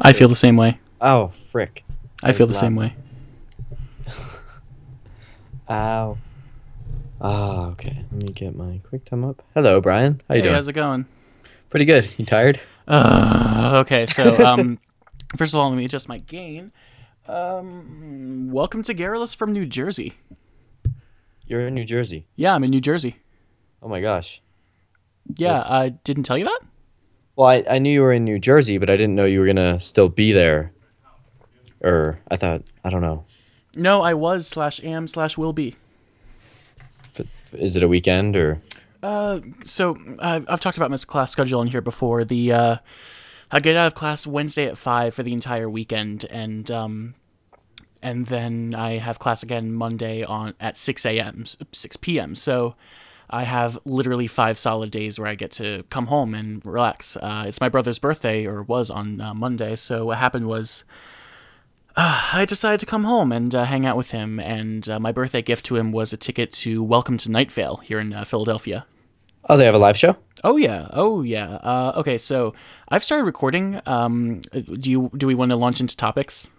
I feel the same way. Oh, frick. I feel the same way. Ow. Oh, okay. Let me get my QuickTime up. Hello, Brian. How you Hey, doing? how's it going? Pretty good. You tired? Uh, okay, so um, first of all, let me adjust my gain. Um, welcome to Garrulous from New Jersey. You're in New Jersey. Yeah, I'm in New Jersey. Oh my gosh. Yeah, That's- I didn't tell you that. Well, I, I knew you were in New Jersey, but I didn't know you were gonna still be there. Or I thought I don't know. No, I was slash am slash will be. Is it a weekend or? Uh, So I've, I've talked about my class schedule in here before. The uh, I get out of class Wednesday at five for the entire weekend, and um, and then I have class again Monday on at six a.m. six p.m. So I have literally five solid days where I get to come home and relax. Uh, it's my brother's birthday, or was on uh, Monday. So what happened was. Uh, I decided to come home and uh, hang out with him, and uh, my birthday gift to him was a ticket to Welcome to Night Vale here in uh, Philadelphia. Oh, they have a live show. Oh yeah, oh yeah. Uh, okay, so I've started recording. Um, do you do we want to launch into topics?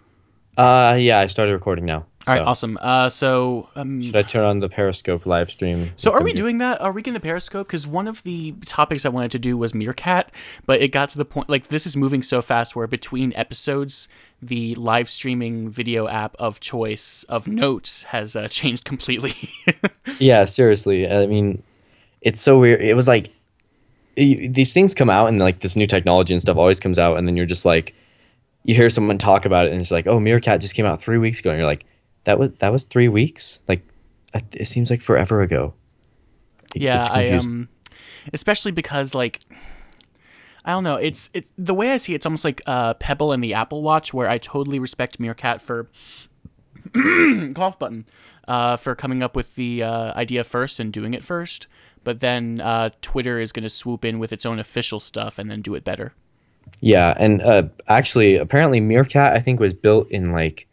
Uh, yeah, I started recording now. All right, so. awesome. Uh, so um, Should I turn on the Periscope live stream? so are we doing that? Are we going to Periscope? Because one of the topics I wanted to do was Meerkat, but it got to the point like this is moving so fast where between episodes, the live streaming video app of choice of Notes has uh, changed completely. Yeah, seriously. I mean, it's so weird. It was like these things come out and like this new technology and stuff always comes out, and then you're just like, you hear someone talk about it, and it's like, oh, Meerkat just came out three weeks ago, and you're like, that was that was three weeks. Like, it seems like forever ago. It- Yeah, I um, especially because like, I don't know. It's it the way I see it, it's almost like uh, Pebble and the Apple Watch, where I totally respect Meerkat for cough button uh, for coming up with the uh, idea first and doing it first. But then uh, Twitter is going to swoop in with its own official stuff and then do it better. Yeah, and uh, actually, apparently, Meerkat I think was built in like,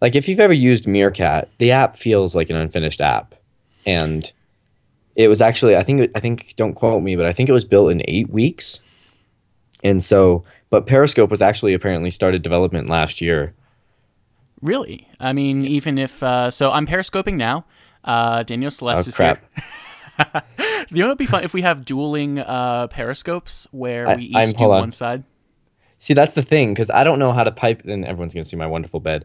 like if you've ever used Meerkat, the app feels like an unfinished app, and it was actually I think I think don't quote me, but I think it was built in eight weeks, and so but Periscope was actually apparently started development last year. Really, I mean, even if uh, so, I'm periscoping now. Uh, Daniel Celeste Oh is crap! here. You know, it'd be fun if we have dueling uh, periscopes where I- we each I'm- do on. one side. See, that's the thing because I don't know how to pipe, and everyone's gonna see my wonderful bed.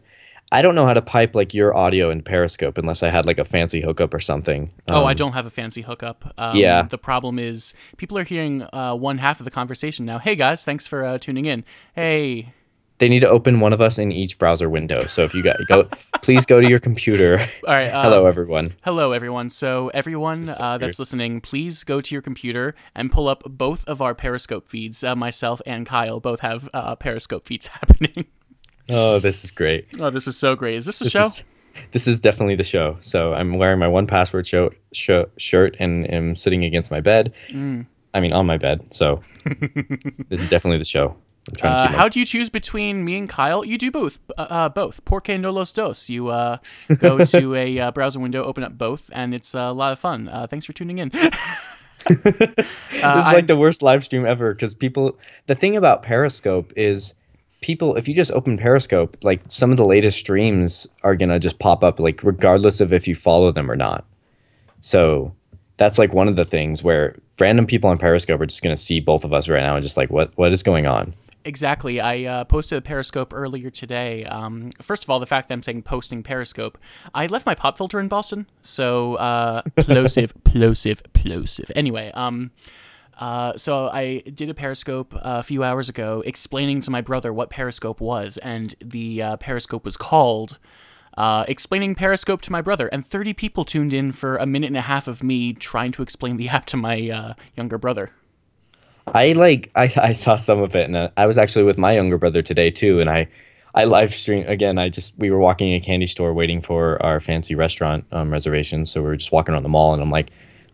I don't know how to pipe like your audio in Periscope unless I had like a fancy hookup or something. Oh, I Um, don't have a fancy hookup. Um, yeah. The problem is people are hearing uh, one half of the conversation now. Hey guys, thanks for uh, tuning in. Hey, they need to open one of us in each browser window. So if you got go, please go to your computer. all right. Uh, Hello, everyone. hello everyone. So everyone so uh, that's listening, please go to your computer and pull up both of our Periscope feeds. Uh, myself and Kyle both have uh, Periscope feeds happening. Oh, this is great. oh, this is so great. Is this a This show? is this is definitely the show. So I'm wearing my one password show, show, shirt and am sitting against my bed. Mm. I mean, on my bed. So this is definitely the show. I'm trying to Uh, how do you choose between me and Kyle? You do both. Uh, uh, both. Porque no los dos. You uh, go to a uh, browser window, open up both, and it's a lot of fun. Uh, thanks for tuning in. this is I- like the worst live stream ever because people. The thing about Periscope is people. If you just open Periscope, like some of the latest streams are gonna just pop up, like regardless of if you follow them or not. So that's like one of the things where random people on Periscope are just gonna see both of us right now and just like, what what is going on? Exactly. I uh, posted a Periscope earlier today. Um, first of all, the fact that I'm saying posting Periscope, I left my pop filter in Boston, so uh, plosive, plosive, plosive. Anyway, um, uh, so I did a Periscope a few hours ago, explaining to my brother what Periscope was, and the uh, Periscope was called. Uh, explaining Periscope to my brother, and 30 people tuned in for a minute and a half of me trying to explain the app to my uh, younger brother. I like I, I saw some of it and uh, I was actually with my younger brother today too and I I live stream again I just we were walking in a candy store waiting for our fancy restaurant um, reservations so we were just walking around the mall and I'm like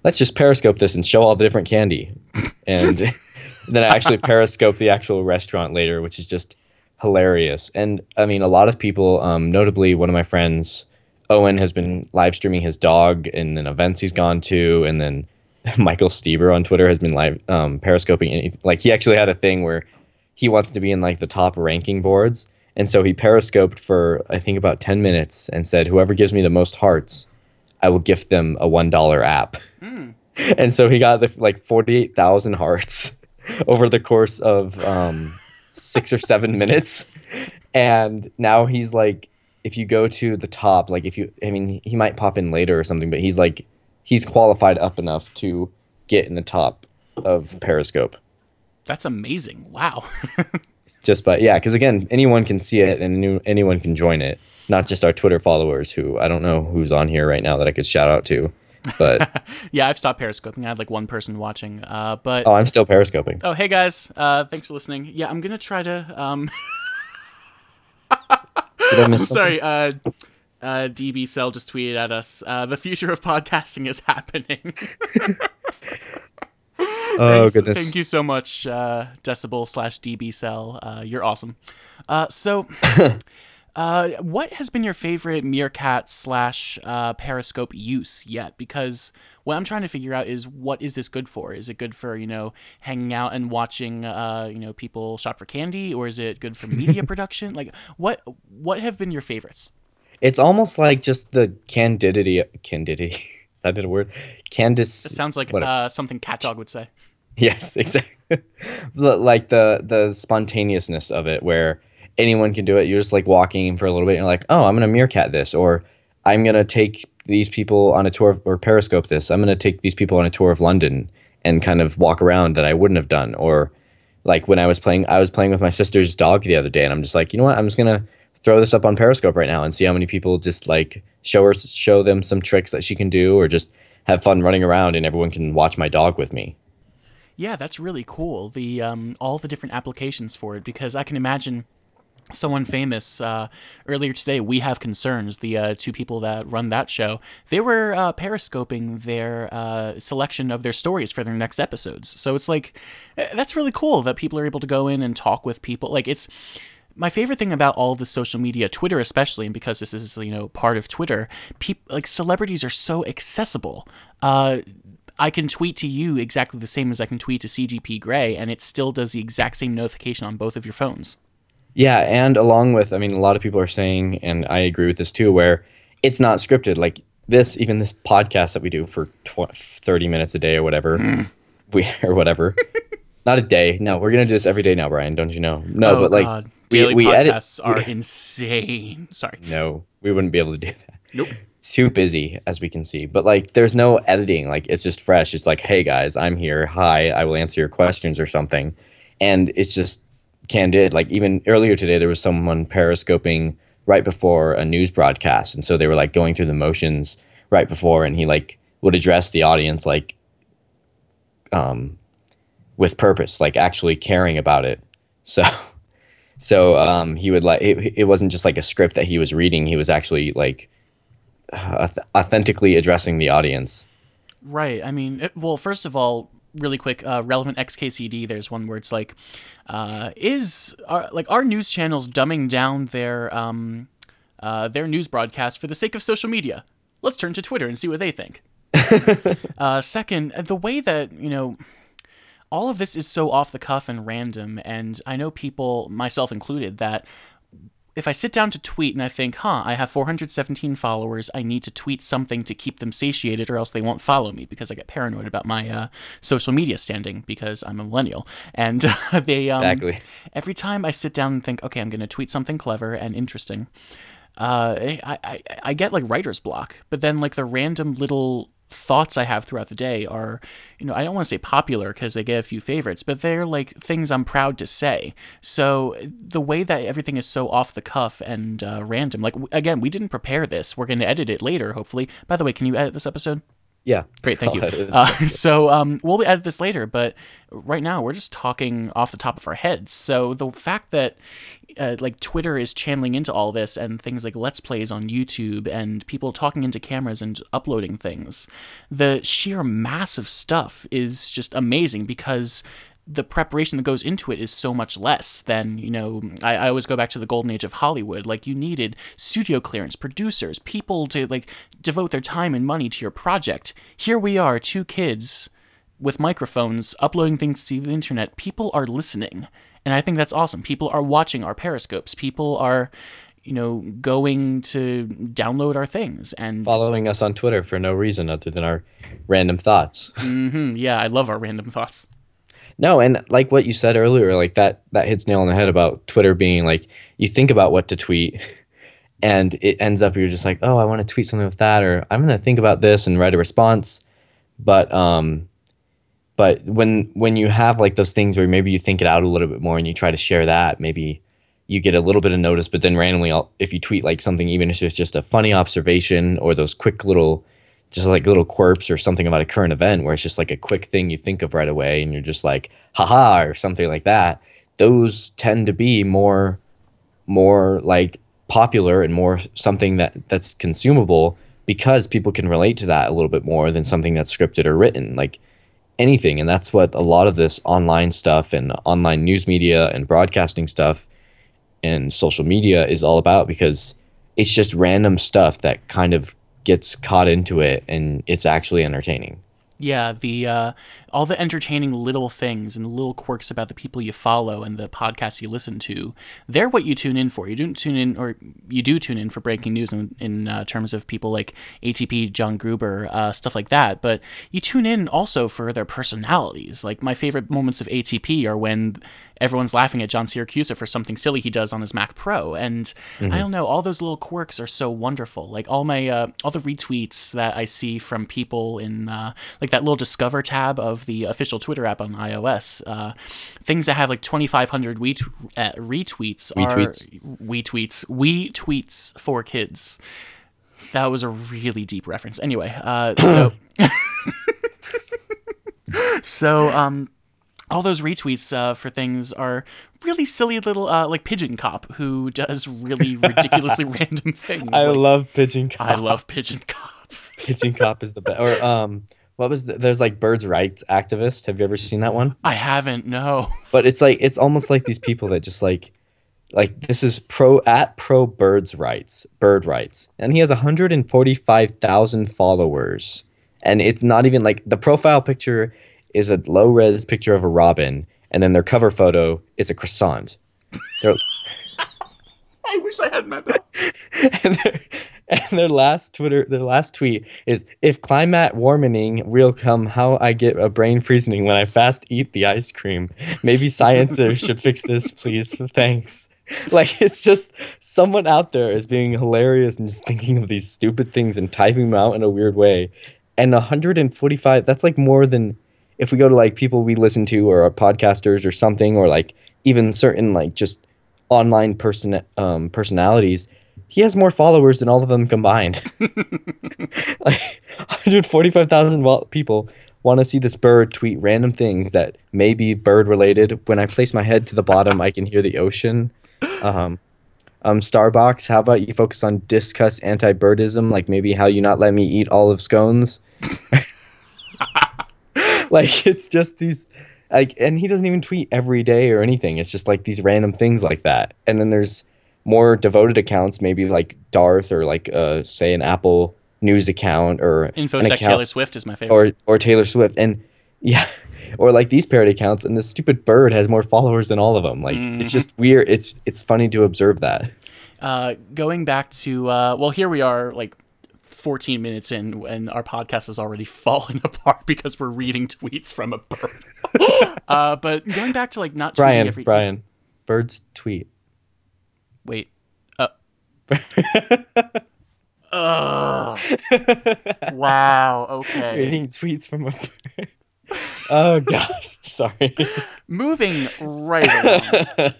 let's just periscope this and show all the different candy and then I actually periscope the actual restaurant later which is just hilarious and I mean a lot of people um, notably one of my friends Owen has been live streaming his dog and then events he's gone to and then Michael Steeber on Twitter has been live um, periscoping. He- like he actually had a thing where he wants to be in like the top ranking boards. And so he periscoped for I think about 10 minutes and said whoever gives me the most hearts, I will gift them a $1 app. and so he got the like 48,000 hearts over the course of um, 6 or 7 minutes. And now he's like if you go to the top, like if you I mean he might pop in later or something, but he's like he's qualified up enough to get in the top of Periscope. That's amazing. Wow. just by yeah, because again, anyone can see it and any- anyone can join it. Not just our Twitter followers, who I don't know who's on here right now that I could shout out to, but yeah, I've stopped periscoping. I had like one person watching. Uh, but oh, I'm still periscoping. oh, hey guys, uh, thanks for listening. Yeah, I'm gonna try to. Um, Did I miss something? sorry, uh, uh, DB Cell just tweeted at us. Uh, the future of podcasting is happening. Oh Thanks- goodness. Thank you so much, uh, Decibel slash DB Cell. Uh, you're awesome. Uh, so, uh, what has been your favorite Meerkat slash uh, Periscope use yet? Because what I'm trying to figure out is what is this good for? Is it good for you know hanging out and watching uh, you know people shop for candy, or is it good for media production? Like, what what have been your favorites? It's almost like just the candidity. Candidity. Is that a word? Candice. It sounds like uh, something CatDog would say. Yes, exactly. Like the the spontaneousness of it, where anyone can do it. You're just like walking for a little bit. And you're like, oh, I'm gonna meerkat this, or I'm gonna take these people on a tour of, or periscope this. I'm gonna take these people on a tour of London and kind of walk around that I wouldn't have done. Or like when I was playing, I was playing with my sister's dog the other day, and I'm just like, you know what? I'm just gonna throw this up on Periscope right now and see how many people just like show her show them some tricks that she can do, or just have fun running around, and everyone can watch my dog with me. Yeah, that's really cool. The um, all the different applications for it because I can imagine someone famous uh, earlier today. We have concerns. The uh, two people that run that show, they were uh, periscoping their uh, selection of their stories for their next episodes. So it's like eh, that's really cool that people are able to go in and talk with people. Like it's my favorite thing about all the social media, Twitter especially, and because this is you know part of Twitter, like celebrities are so accessible. Uh, I can tweet to you exactly the same as I can tweet to CGP Grey, and it still does the exact same notification on both of your phones. Yeah, and along with, I mean, a lot of people are saying, and I agree with this too, where it's not scripted. Like this, even this podcast that we do for tw- 30 minutes a day or whatever, hmm. we or whatever. not a day. No, we're gonna do this every day now, Brian. Don't you know? No, oh but like God, we daily we edit. podcasts are insane. Sorry. No, we wouldn't be able to do that. Nope. Too busy, as we can see. But like, there's no editing. Like, it's just fresh. It's like, hey guys, I'm here. Hi, I will answer your questions or something. And it's just candid. Like even earlier today, there was someone periscoping right before a news broadcast, and so they were like going through the motions right before, and he like would address the audience like, um, with purpose, like actually caring about it. So. So um, he would like it, it wasn't just like a script that he was reading. He was actually like authentically addressing the audience. Right. I mean, it, well, first of all, really quick, uh, relevant XKCD. There's one where it's like, uh, is our, like our news channels dumbing down their um, uh, their news broadcast for the sake of social media? Let's turn to Twitter and see what they think. uh, second, the way that you know all of this is so off the cuff and random, and I know people, myself included, that if I sit down to tweet and I think, huh, I have 417 followers, I need to tweet something to keep them satiated or else they won't follow me because I get paranoid about my uh, social media standing because I'm a millennial. And uh, they, um, Exactly. every time I sit down and think, okay, I'm going to tweet something clever and interesting, uh, I, I, I get like writer's block. But then, like, the random little thoughts I have throughout the day are, you know, I don't want to say popular because they get a few favorites, but they're like things I'm proud to say. So the way that everything is so off the cuff and uh, random, like, again, we didn't prepare this. We're going to edit it later, hopefully. By the way, can you edit this episode? Yeah. Great, thank you. I'll edit it. Uh, so um, we'll edit this later, but right now we're just talking off the top of our heads. So the fact that uh, like Twitter is channeling into all this and things like Let's Plays on YouTube and people talking into cameras and uploading things, the sheer mass of stuff is just amazing because the preparation that goes into it is so much less than you know I, I always go back to the golden age of hollywood. Like you needed studio clearance producers people to like devote their time and money to your project. Here we are two kids with microphones uploading things to the internet. People are listening and I think that's awesome. People are watching our periscopes. People are you know, going to download our things and following us on Twitter for no reason other than our random thoughts. Mm-hmm. Yeah, I love our random thoughts. No, and like what you said earlier, like that that hits nail on the head about Twitter being like you think about what to tweet and it ends up you're just like, "Oh, I want to tweet something with that or I'm going to think about this and write a response." But um but when when you have like those things where maybe you think it out a little bit more and you try to share that, maybe you get a little bit of notice, but then randomly, if you tweet like something, even if it's just a funny observation or those quick little, just like little quirks or something about a current event where it's just like a quick thing you think of right away and you're just like, haha, or something like that, those tend to be more, more like popular and more something that that's consumable because people can relate to that a little bit more than something that's scripted or written. Like, anything and that's what a lot of this online stuff and online news media and broadcasting stuff and social media is all about because it's just random stuff that kind of gets caught into it and it's actually entertaining. Yeah, the uh, all the entertaining little things and little quirks about the people you follow and the podcasts you listen to, they're what you tune in for. You don't tune in, or you do tune in for breaking news in, in uh, terms of people like ATP, John Gruber, uh, stuff like that. But you tune in also for their personalities. Like my favorite moments of ATP are when everyone's laughing at John Siracusa for something silly he does on his Mac Pro, and mm-hmm. I don't know, all those little quirks are so wonderful. Like all my uh, all the retweets that I see from people in uh, like that little Discover tab of the official Twitter app on iOS. Uh, things that have like 2,500 we uh, retweets we are tweets. we tweets we tweets for kids. That was a really deep reference. Anyway, uh, so so um all those retweets uh, for things are really silly little uh, like pigeon cop who does really ridiculously random things i like, love pigeon cop. i love pigeon cop. Pigeon cop is the best or um what was the, there's like birds rights activist have you ever seen that one? I haven't no. But it's like it's almost like these people that just like like this is pro at pro birds rights bird rights and he has 145000 followers and it's not even like the profile picture is a low res picture of a robin and then their cover photo is a croissant I wish I had met that. and, their, and their last Twitter, their last tweet is, "If climate warming will come, how I get a brain freezing when I fast eat the ice cream? Maybe scientists should fix this, please. Thanks." Like it's just someone out there is being hilarious and just thinking of these stupid things and typing them out in a weird way. And 145, that's like more than if we go to like people we listen to or podcasters or something, or like even certain like just online person um, personalities, he has more followers than all of them combined. like 145,000 people want to see this bird tweet random things that may be bird related. When I place my head to the bottom, I can hear the ocean. Um, um, Starbucks, how about you focus on discuss anti-birdism, like maybe how you not let me eat olive scones? like it's just these like and he doesn't even tweet every day or anything. It's just like these random things like that. And then there's more devoted accounts maybe like darth or like uh say an apple news account or infosec account, taylor swift is my favorite. or or taylor swift. And yeah or like these parody accounts and this stupid bird has more followers than all of them. Like mm-hmm. it's just weird. It's it's funny to observe that. Uh going back to uh well here we are like 14 minutes in and our podcast is already falling apart because we're reading tweets from a bird. uh, but going back to like not Brian, every- Brian, birds tweet. Wait. Uh. uh. wow. Okay. Reading tweets from a bird. Oh gosh, sorry. Moving right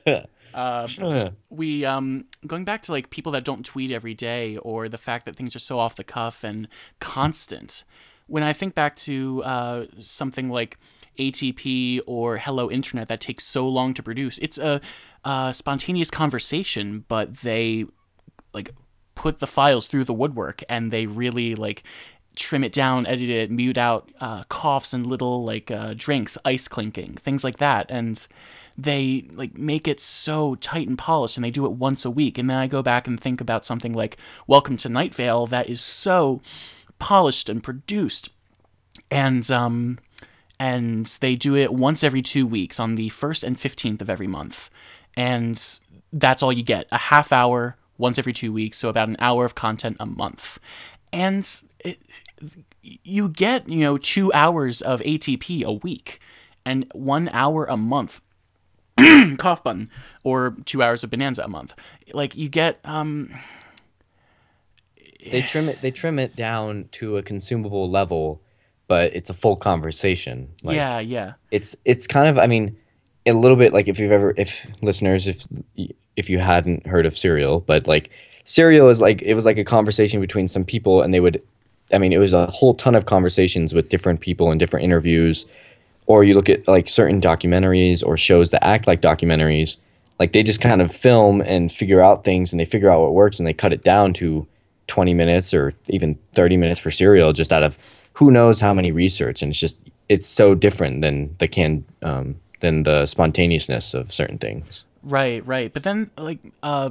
along. Uh, we um, going back to like people that don't tweet every day, or the fact that things are so off the cuff and constant. When I think back to uh, something like ATP or Hello Internet that takes so long to produce, it's a, a spontaneous conversation, but they like put the files through the woodwork and they really like trim it down, edit it, mute out uh, coughs and little like uh, drinks, ice clinking, things like that, and they like make it so tight and polished and they do it once a week. And then i go back and think about something like welcome to night vale that is so polished and produced. And um and they do it once every two weeks on the first and fifteenth of every month, and that's all you get a half hour once every two weeks, so about an hour of content a month, and it, you get you know two hours of ATP a week and one hour a month cough button or two hours of bonanza a month. Like you get um they trim it they trim it down to a consumable level but it's a full conversation. Like, yeah yeah. it's it's kind of i mean a little bit like if you've ever if listeners if if you hadn't heard of serial but like serial is like it was like a conversation between some people and they would i mean it was a whole ton of conversations with different people and different interviews or you look at like certain documentaries or shows that act like documentaries like they just kind of film and figure out things and they figure out what works and they cut it down to 20 minutes or even 30 minutes for serial just out of who knows how many research. And it's just it's so different than the can um, than the spontaneousness of certain things. Right right. But then like uh,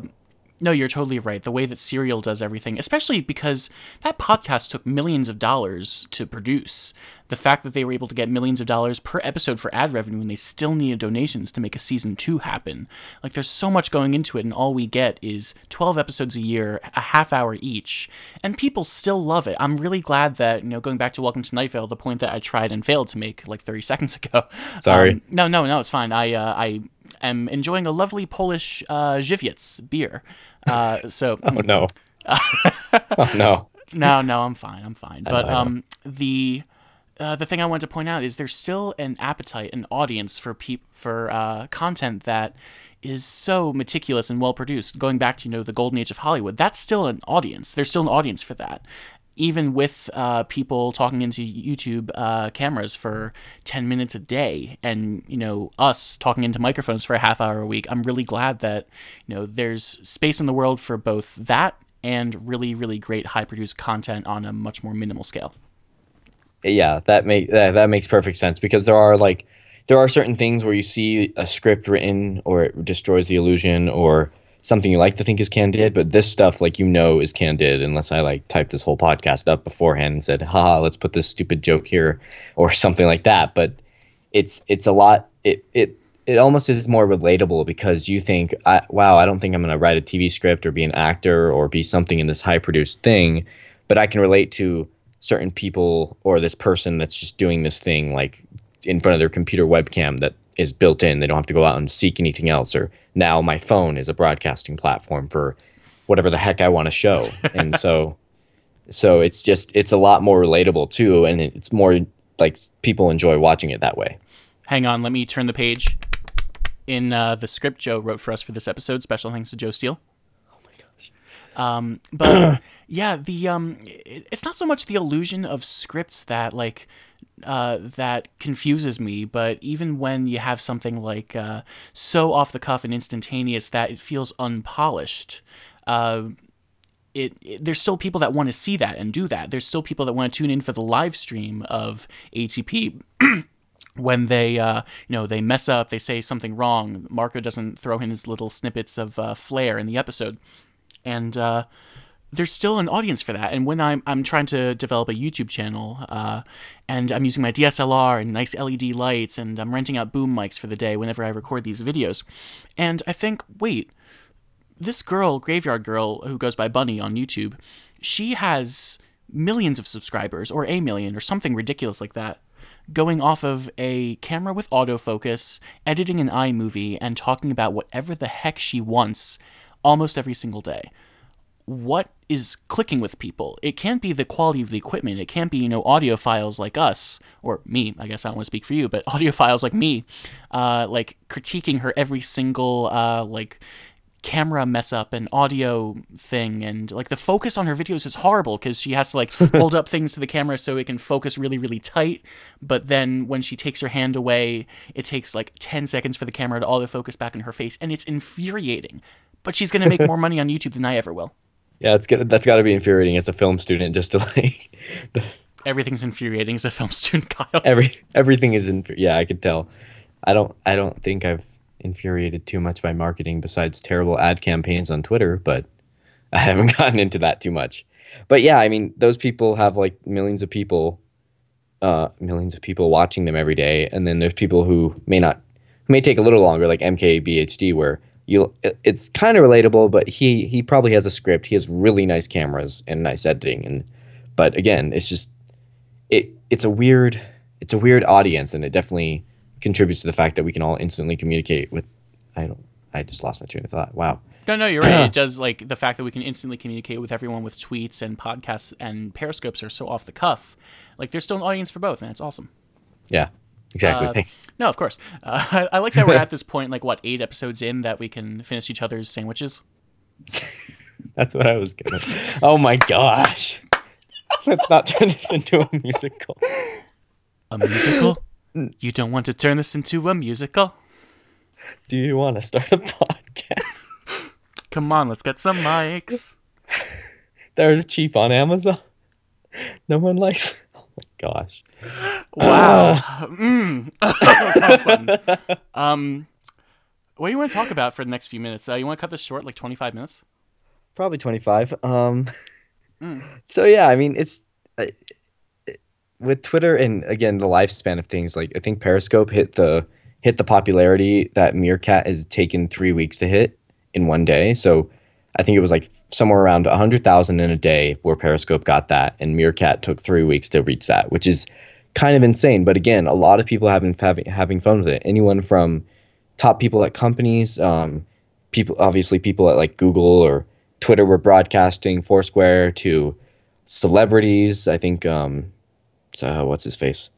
no, you're totally right. The way that Serial does everything, especially because that podcast took millions of dollars to produce. The fact that they were able to get millions of dollars per episode for ad revenue and they still needed donations to make a season two happen. Like, there's so much going into it, and all we get is 12 episodes a year, a half hour each, and people still love it. I'm really glad that, you know, going back to Welcome to Night Vale, the point that I tried and failed to make like 30 seconds ago. Sorry. Um, no, no, no, it's fine. I, uh, I am enjoying a lovely Polish uh, Żywiec beer. Uh, so oh no, oh no, no, no, I'm fine, I'm fine. But um, the uh, the thing I want to point out is there's still an appetite, an audience for peop- for uh, content that is so meticulous and well produced. Going back to you know the golden age of Hollywood, that's still an audience. There's still an audience for that, even with uh, people talking into YouTube uh, cameras for 10 minutes a day and, you know, us talking into microphones for a half hour a week, I'm really glad that, you know, there's space in the world for both that and really, really great high produced content on a much more minimal scale. Yeah, that make that, that makes perfect sense because there are like there are certain things where you see a script written or it destroys the illusion or something you like to think is candid, but this stuff, like you know, is candid unless I like typed this whole podcast up beforehand and said, haha, let's put this stupid joke here or something like that. But it's it's a lot it it it almost is more relatable because you think, I, wow, I don't think I'm gonna write a TV script or be an actor or be something in this high produced thing, but I can relate to certain people or this person that's just doing this thing like in front of their computer webcam that is built in. They don't have to go out and seek anything else. Or now my phone is a broadcasting platform for whatever the heck I want to show. and so, so it's just it's a lot more relatable too, and it's more like people enjoy watching it that way. Hang on, let me turn the page. In uh, the script Joe wrote for us for this episode, special thanks to Joe Steele. Oh my gosh. Um, but yeah, the um, it's not so much the illusion of scripts that like uh, that confuses me. But even when you have something like uh, so off the cuff and instantaneous that it feels unpolished, uh, it, it, there's still people that want to see that and do that. There's still people that want to tune in for the live stream of ATP. when they uh, you know they mess up they say something wrong marco doesn't throw in his little snippets of uh, flair in the episode and uh, there's still an audience for that. And when I'm, I'm trying to develop a YouTube channel uh, and I'm using my DSLR and nice LED lights and I'm renting out boom mics for the day whenever I record these videos, and I think, wait, this girl, Graveyard Girl, who goes by Bunny on YouTube, she has millions of subscribers or a million or something ridiculous like that going off of a camera with autofocus, editing an iMovie, and talking about whatever the heck she wants almost every single day what is clicking with people. It can't be the quality of the equipment. It can't be, you know, audiophiles like us, or me, I guess I don't want to speak for you, but audiophiles like me, uh, like critiquing her every single, uh, like, camera mess up and audio thing and like the focus on her videos is horrible because she has to like hold up things to the camera so it can focus really really tight but then when she takes her hand away it takes like 10 seconds for the camera to auto focus back in her face and it's infuriating but she's going to make more money on youtube than i ever will yeah, it's good. That's got to be infuriating as a film student, just to like. Everything's infuriating as a film student, Kyle. Every everything is in. Yeah, I could tell. I don't. I don't think I've infuriated too much by marketing besides terrible ad campaigns on Twitter, but I haven't gotten into that too much. But yeah, I mean, those people have like millions of people uh, millions of people watching them every day, and then there's people who may not may take a little longer, like MKBHD, where you it's kind of relatable, but he he probably has a script. He has really nice cameras and nice editing, and but again, it's just it it's a weird it's a weird audience, and it definitely contributes to the fact that we can all instantly communicate with. I don't. I just lost my train of thought. Wow. No, no, you're right. It does like the fact that we can instantly communicate with everyone with tweets and podcasts and periscopes are so off the cuff. Like there's still an audience for both, and it's awesome. Yeah. Exactly. Uh, Thanks. No, of course. Uh, I, I like that we're at this point, like what eight episodes in, that we can finish each other's sandwiches. That's what I was gonna. Oh my gosh. Let's not turn this into a musical. A musical? you don't want to turn this into a musical? Do you want to start a podcast? Come on, let's get some mics. They're cheap on Amazon. No one likes. Gosh. Wow. mm. um, what do you want to talk about for the next few minutes? Uh, you want to cut this short, like 25 minutes? Probably 25. Um, So yeah, I mean, it's uh, with Twitter and again the lifespan of things. Like I think Periscope hit the hit the popularity that Meerkat has taken three weeks to hit in one day. So I think it was like somewhere around 100,000 in a day where Periscope got that, and Meerkat took three weeks to reach that, which is kind of insane. But again, a lot of people been having, having fun with it. Anyone from top people at companies, um, people obviously people at like Google or Twitter were broadcasting Foursquare to celebrities. I think um, so what's his face?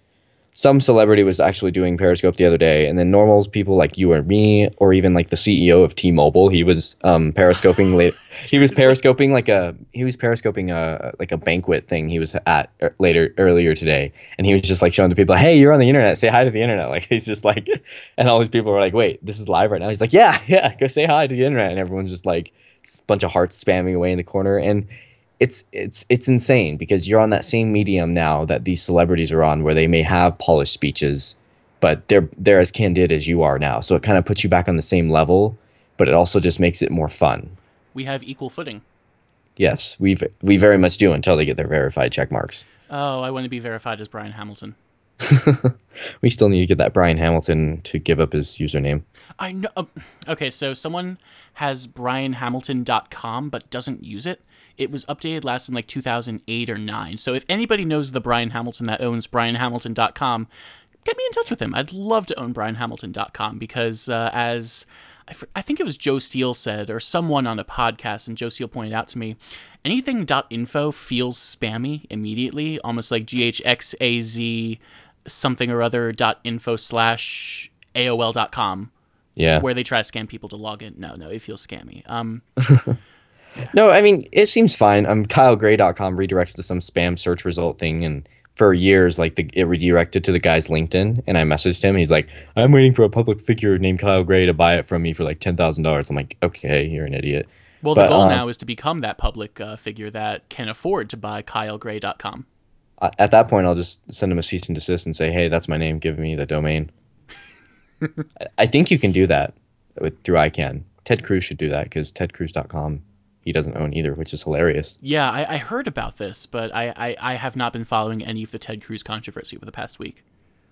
Some celebrity was actually doing Periscope the other day, and then normals people like you or me, or even like the CEO of T-Mobile, he was um, periscoping late. He was periscoping like a he was periscoping a like a banquet thing he was at er, later earlier today, and he was just like showing the people, "Hey, you're on the internet. Say hi to the internet." Like he's just like, and all these people were like, "Wait, this is live right now." He's like, "Yeah, yeah, go say hi to the internet," and everyone's just like, a bunch of hearts spamming away in the corner, and it's it's it's insane because you're on that same medium now that these celebrities are on where they may have polished speeches but they're they're as candid as you are now so it kind of puts you back on the same level but it also just makes it more fun We have equal footing. yes we we very much do until they get their verified check marks Oh, I want to be verified as Brian Hamilton. we still need to get that brian hamilton to give up his username I know. um, okay, so someone has brianhamilton.com but doesn't use it. It was updated last in like 2008 or 9. So if anybody knows the Brian Hamilton that owns brianhamilton.com, get me in touch with him. I'd love to own brianhamilton.com because uh, as I, fr- I think it was Joe Steele said or someone on a podcast and Joe Steele pointed out to me, anything .info feels spammy immediately, almost like ghxaz something or other .info slash AOL.com yeah where they try to scam people to log in. No, no, it feels scammy. Um, No, I mean it seems fine. Um, KyleGray.com redirects to some spam search result thing, and for years, like the, it redirected to the guy's LinkedIn, and I messaged him. He's like, "I'm waiting for a public figure named Kyle Gray to buy it from me for like ten thousand dollars." I'm like, "Okay, you're an idiot." well, But, the goal um, now is to become that public uh, figure that can afford to buy KyleGray.com. At that point, I'll just send him a cease and desist and say, "Hey, that's my name. Give me the domain." I- I think you can do that with through ICANN. Ted Cruz should do that because TedCruz.com he doesn't own either, which is hilarious. Yeah, I, I heard about this, but I, I, I have not been following any of the Ted Cruz controversy over the past week.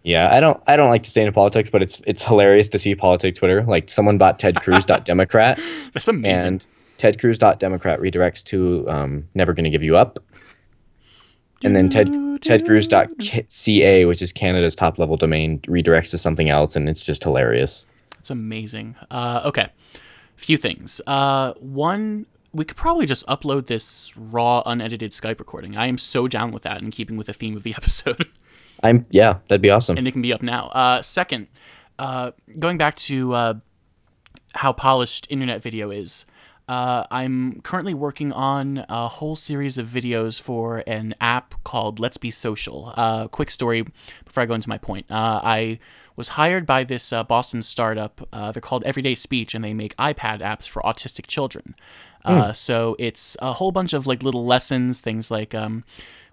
Yeah, I don't I don't like to stay into politics, but it's it's hilarious to see politics Twitter. Like someone bought Ted Cruz.democrat That's amazing. and Ted Cruz.democrat redirects to um, never gonna give you up. And then Ted Ted Cruz.ca, which is Canada's top level domain, redirects to something else, and it's just hilarious. It's amazing. Uh, okay, few things. Uh, one, we could probably just upload this raw, unedited Skype recording. I am so down with that, in keeping with the theme of the episode. I'm yeah, that'd be awesome. and it can be up now. Uh, second, uh, going back to uh, how polished internet video is, uh, I'm currently working on a whole series of videos for an app called Let's Be Social. Uh, quick story before I go into my point. Uh, I was hired by this uh, Boston startup. Uh, they're called Everyday Speech, and they make iPad apps for autistic children. Uh, So it's a whole bunch of like little lessons, things like um,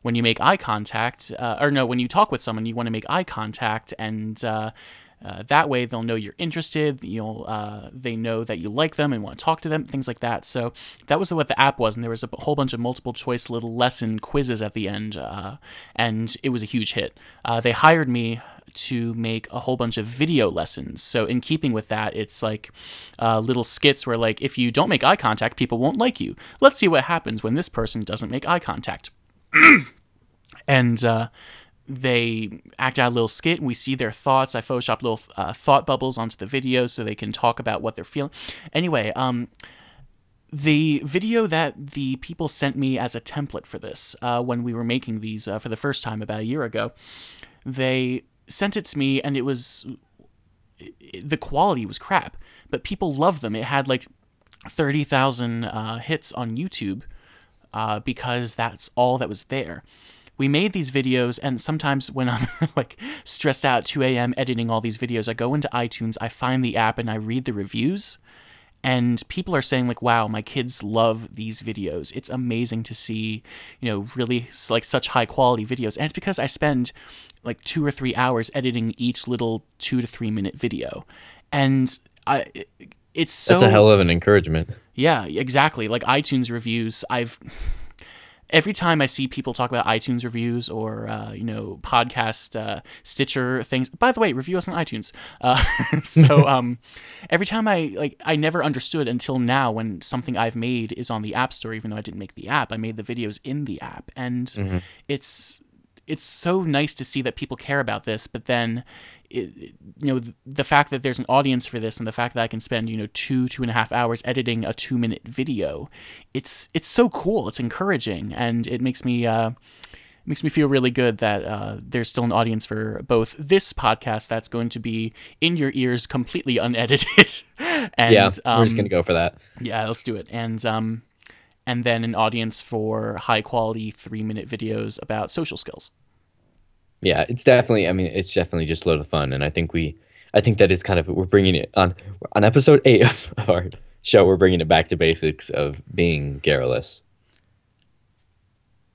when you make eye contact, uh, or no, when you talk with someone, you want to make eye contact and uh, uh, that way they'll know you're interested. You'll uh, they know that you like them and want to talk to them, things like that. So that was what the app was, and there was a whole bunch of multiple choice little lesson quizzes at the end, uh, and it was a huge hit. They hired me to make a whole bunch of video lessons. So in keeping with that, it's like uh, little skits where like if you don't make eye contact, people won't like you. Let's see what happens when this person doesn't make eye contact. and uh, they act out a little skit and we see their thoughts. I Photoshop little uh, thought bubbles onto the video so they can talk about what they're feeling. Anyway, um, the video that the people sent me as a template for this uh, when we were making these uh, for the first time about a year ago, they sent it to me and it was the quality was crap, but people loved them. It had like thirty thousand uh, hits on YouTube uh, because that's all that was there we made these videos and sometimes when i'm like stressed out 2 a.m editing all these videos i go into itunes i find the app and i read the reviews and people are saying like wow my kids love these videos it's amazing to see you know really like such high quality videos and it's because i spend like two or three hours editing each little two to three minute video and i it's so That's a hell of an encouragement. yeah, exactly. Like iTunes reviews, I've every time I see people talk about iTunes reviews or uh, you know podcast uh, Stitcher things. By the way, review us on iTunes. Uh, so um, every time I like, I never understood until now when something I've made is on the App Store, even though I didn't make the app. I made the videos in the app, and it's it's so nice to see that people care about this. But then it, you know the fact that there's an audience for this and the fact that I can spend you know two two and a half hours editing a two minute video it's it's so cool it's encouraging and it makes me uh, makes me feel really good that uh, there's still an audience for both this podcast that's going to be in your ears completely unedited and yeah, um, we're just gonna go for that. yeah let's do it and um and then an audience for high quality three minute videos about social skills Yeah, it's definitely. I mean, it's definitely just a load of fun, and I think we, I think that is kind of we're bringing it on on episode eight of our show. We're bringing it back to basics of being garrulous.